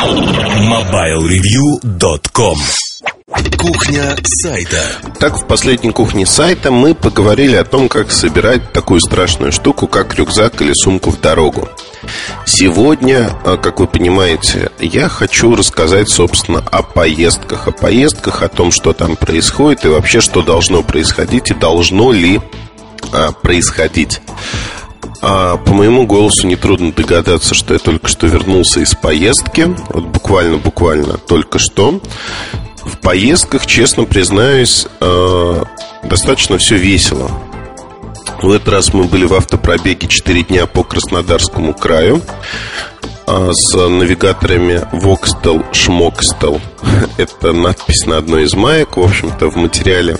MobileReview.com Кухня сайта Так, в последней кухне сайта мы поговорили о том, как собирать такую страшную штуку, как рюкзак или сумку в дорогу. Сегодня, а, как вы понимаете, я хочу рассказать, собственно, о поездках. О поездках, о том, что там происходит и вообще, что должно происходить и должно ли а, происходить. А по моему голосу нетрудно догадаться, что я только что вернулся из поездки. Вот буквально-буквально только что. В поездках, честно признаюсь, э, достаточно все весело. В этот раз мы были в автопробеге 4 дня по Краснодарскому краю э, с навигаторами Voxtel Schmoxtel. Это надпись на одной из маек. В общем-то, в материале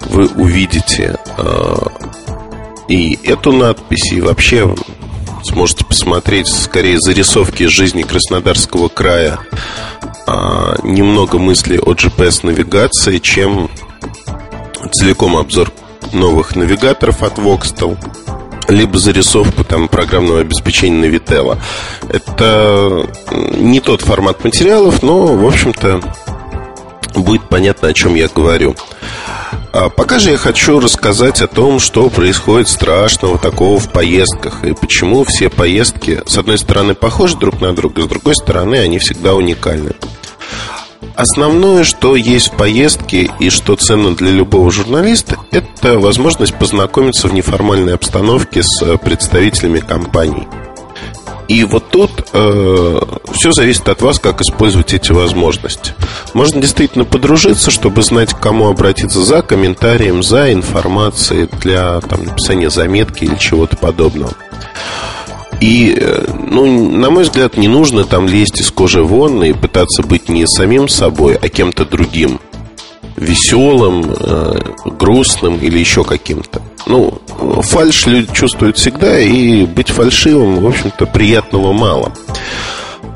вы увидите э, и эту надпись, и вообще сможете посмотреть скорее зарисовки из жизни Краснодарского края, а, немного мыслей о GPS-навигации, чем целиком обзор новых навигаторов от Voxtel, либо зарисовку там программного обеспечения Navitel. Это не тот формат материалов, но, в общем-то, будет понятно, о чем я говорю. А пока же я хочу рассказать о том, что происходит страшного такого в поездках и почему все поездки, с одной стороны, похожи друг на друга, с другой стороны, они всегда уникальны. Основное, что есть в поездке и что ценно для любого журналиста, это возможность познакомиться в неформальной обстановке с представителями компаний – и вот тут э, все зависит от вас, как использовать эти возможности. Можно действительно подружиться, чтобы знать, к кому обратиться за комментарием, за информацией для там, написания заметки или чего-то подобного. И, э, ну, на мой взгляд, не нужно там лезть из кожи вон и пытаться быть не самим собой, а кем-то другим. Веселым, э, грустным или еще каким-то. Ну, фальш люди чувствуют всегда, и быть фальшивым, в общем-то, приятного мало.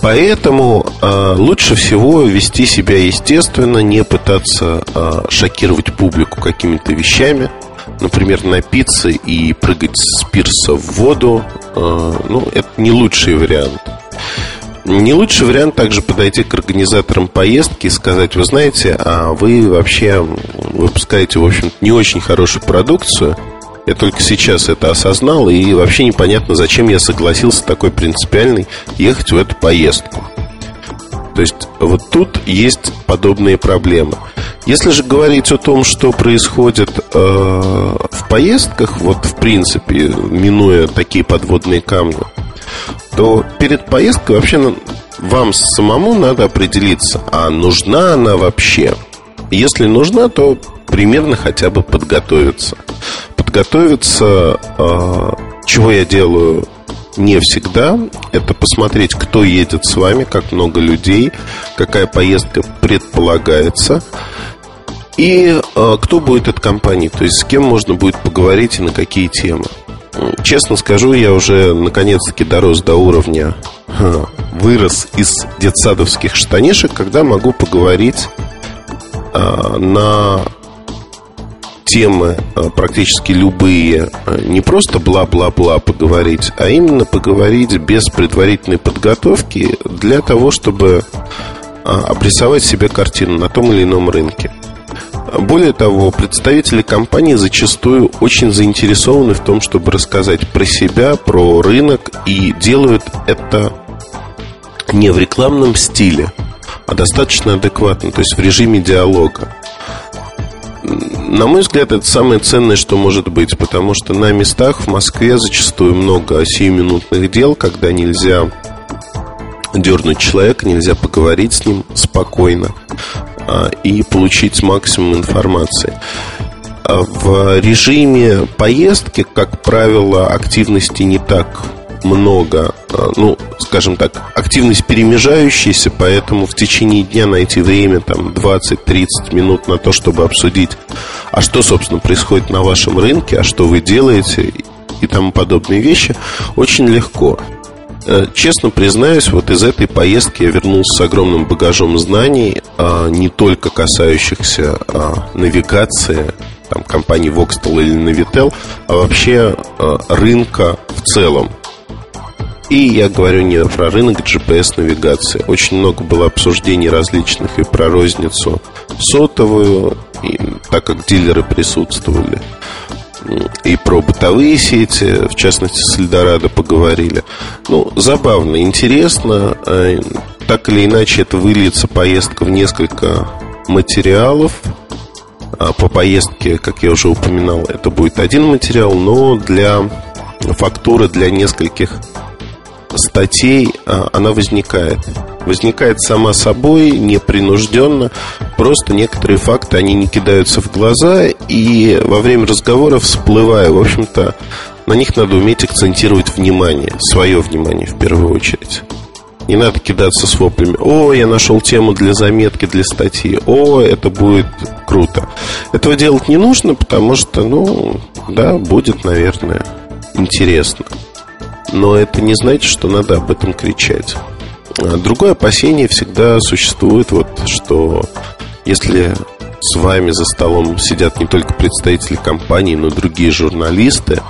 Поэтому э, лучше всего вести себя естественно, не пытаться э, шокировать публику какими-то вещами. Например, напиться и прыгать с пирса в воду. Э, ну, это не лучший вариант. Не лучший вариант также подойти к организаторам поездки и сказать, вы знаете, а вы вообще выпускаете, в общем не очень хорошую продукцию – я только сейчас это осознал, и вообще непонятно, зачем я согласился такой принципиальный ехать в эту поездку. То есть вот тут есть подобные проблемы. Если же говорить о том, что происходит э, в поездках, вот в принципе, минуя такие подводные камни, то перед поездкой вообще вам самому надо определиться, а нужна она вообще. Если нужна, то примерно хотя бы подготовиться подготовиться, а, чего я делаю не всегда, это посмотреть, кто едет с вами, как много людей, какая поездка предполагается и а, кто будет от компании, то есть с кем можно будет поговорить и на какие темы. Честно скажу, я уже наконец-таки дорос до уровня, вырос из детсадовских штанишек, когда могу поговорить а, на темы э, практически любые, э, не просто бла-бла-бла поговорить, а именно поговорить без предварительной подготовки для того, чтобы э, обрисовать себе картину на том или ином рынке. Более того, представители компании зачастую очень заинтересованы в том, чтобы рассказать про себя, про рынок, и делают это не в рекламном стиле, а достаточно адекватно, то есть в режиме диалога. На мой взгляд, это самое ценное, что может быть, потому что на местах в Москве зачастую много сиюминутных дел, когда нельзя дернуть человека, нельзя поговорить с ним спокойно и получить максимум информации. А в режиме поездки, как правило, активности не так много, а, ну, скажем так, активность перемежающаяся, поэтому в течение дня найти время, там, 20-30 минут на то, чтобы обсудить, а что, собственно, происходит на вашем рынке, а что вы делаете и тому подобные вещи, очень легко. Э, честно признаюсь, вот из этой поездки я вернулся с огромным багажом знаний, а, не только касающихся а, навигации, там, компании Voxtel или Navitel, а вообще рынка в целом. И я говорю не про рынок GPS-навигации. Очень много было обсуждений различных и про розницу сотовую, и, так как дилеры присутствовали и про бытовые сети, в частности, с Эльдорадо поговорили. Ну, забавно, интересно. Э, так или иначе, это выльется поездка в несколько материалов. А по поездке, как я уже упоминал, это будет один материал, но для фактуры для нескольких статей а, она возникает. Возникает сама собой, непринужденно. Просто некоторые факты, они не кидаются в глаза, и во время разговора всплывая, в общем-то, на них надо уметь акцентировать внимание, свое внимание в первую очередь. Не надо кидаться с воплями. О, я нашел тему для заметки, для статьи. О, это будет круто. Этого делать не нужно, потому что, ну, да, будет, наверное, интересно. Но это не значит, что надо об этом кричать. А другое опасение всегда существует, вот, что если с вами за столом сидят не только представители компании, но и другие журналисты,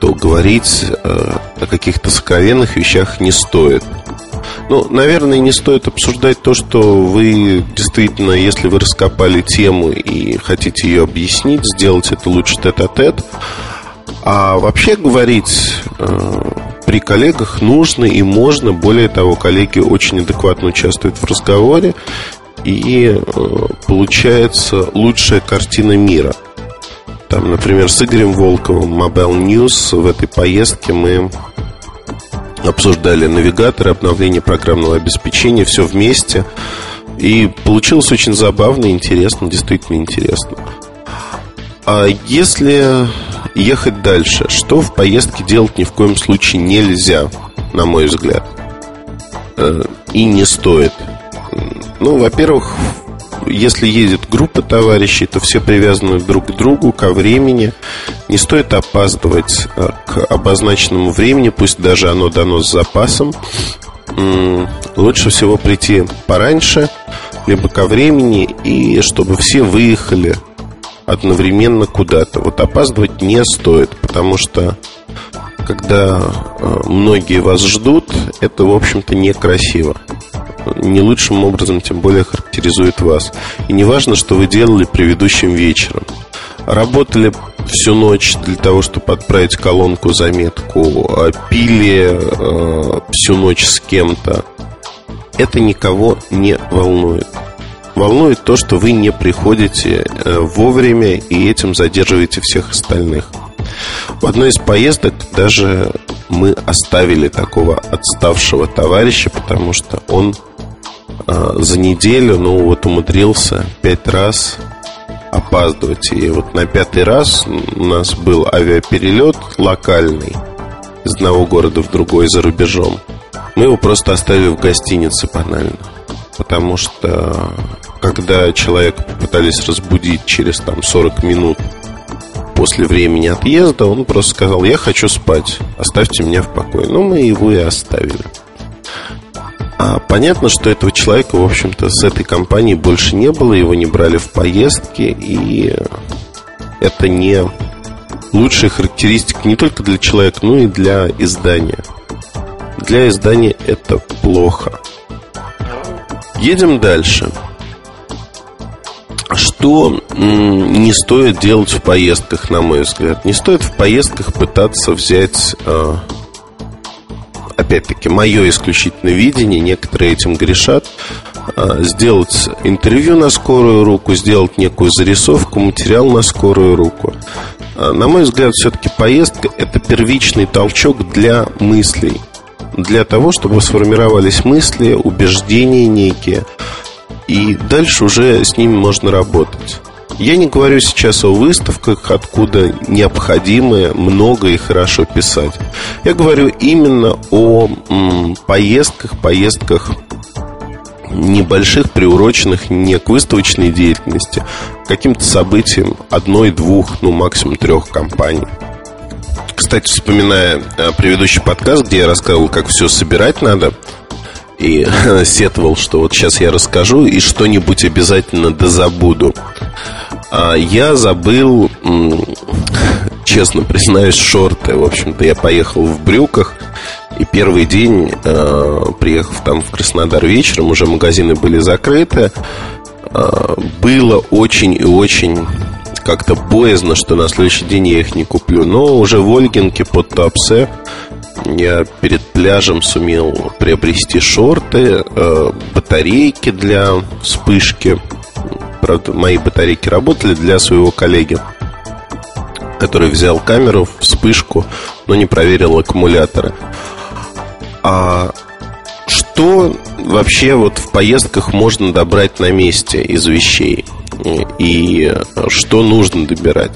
то говорить э, о каких-то сокровенных вещах не стоит. Ну, наверное, не стоит обсуждать то, что вы действительно, если вы раскопали тему и хотите ее объяснить, сделать это лучше тет-а-тет. А вообще говорить э, при коллегах нужно и можно. Более того, коллеги очень адекватно участвуют в разговоре. И э, получается лучшая картина мира. Там, например, с Игорем Волковым Mobile News в этой поездке мы обсуждали навигаторы, обновление программного обеспечения, все вместе. И получилось очень забавно, интересно, действительно интересно. А если ехать дальше, что в поездке делать ни в коем случае нельзя, на мой взгляд, э, и не стоит? Ну, во-первых, если едет группа товарищей, то все привязаны друг к другу, ко времени. Не стоит опаздывать э, к обозначенному времени, пусть даже оно дано с запасом. Лучше всего прийти пораньше, либо ко времени, и чтобы все выехали одновременно куда-то. Вот опаздывать не стоит, потому что когда э, многие вас ждут, это, в общем-то, некрасиво. Не лучшим образом, тем более, характеризует вас. И не важно, что вы делали предыдущим вечером. Работали всю ночь для того, чтобы отправить колонку заметку, а пили э, всю ночь с кем-то. Это никого не волнует. Волнует то, что вы не приходите э, вовремя и этим задерживаете всех остальных. В одной из поездок даже мы оставили такого отставшего товарища, потому что он э, за неделю, ну вот умудрился пять раз опаздывать. И вот на пятый раз у нас был авиаперелет локальный из одного города в другой за рубежом. Мы его просто оставили в гостинице банально. Потому что когда человека попытались разбудить через там 40 минут после времени отъезда, он просто сказал, я хочу спать, оставьте меня в покое. Ну, мы его и оставили. А понятно, что этого человека, в общем-то, с этой компанией больше не было, его не брали в поездки, и это не лучшая характеристика не только для человека, но и для издания. Для издания это плохо. Едем дальше. Что не стоит делать в поездках, на мой взгляд? Не стоит в поездках пытаться взять, а, опять-таки, мое исключительное видение, некоторые этим грешат, а, сделать интервью на скорую руку, сделать некую зарисовку, материал на скорую руку. А, на мой взгляд, все-таки поездка – это первичный толчок для мыслей. Для того, чтобы сформировались мысли, убеждения некие – и дальше уже с ними можно работать. Я не говорю сейчас о выставках, откуда необходимо много и хорошо писать. Я говорю именно о м, поездках, поездках небольших, приуроченных не к выставочной деятельности, а каким-то событиям одной, двух, ну максимум трех компаний. Кстати, вспоминая э, предыдущий подкаст, где я рассказывал, как все собирать надо – и сетовал, что вот сейчас я расскажу и что-нибудь обязательно дозабуду. А я забыл, честно признаюсь, шорты. В общем-то, я поехал в брюках И первый день, э, приехав там в Краснодар вечером, уже магазины были закрыты. Э, было очень и очень как-то боязно, что на следующий день я их не куплю. Но уже в Ольгинке под Туапсе я перед пляжем сумел приобрести шорты, э, батарейки для вспышки. Правда, мои батарейки работали для своего коллеги, который взял камеру, вспышку, но не проверил аккумуляторы. А что вообще вот в поездках можно добрать на месте из вещей? И что нужно добирать?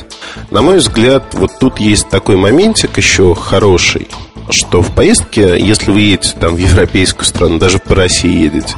На мой взгляд, вот тут есть такой моментик еще хороший, что в поездке, если вы едете там в европейскую страну, даже по России едете,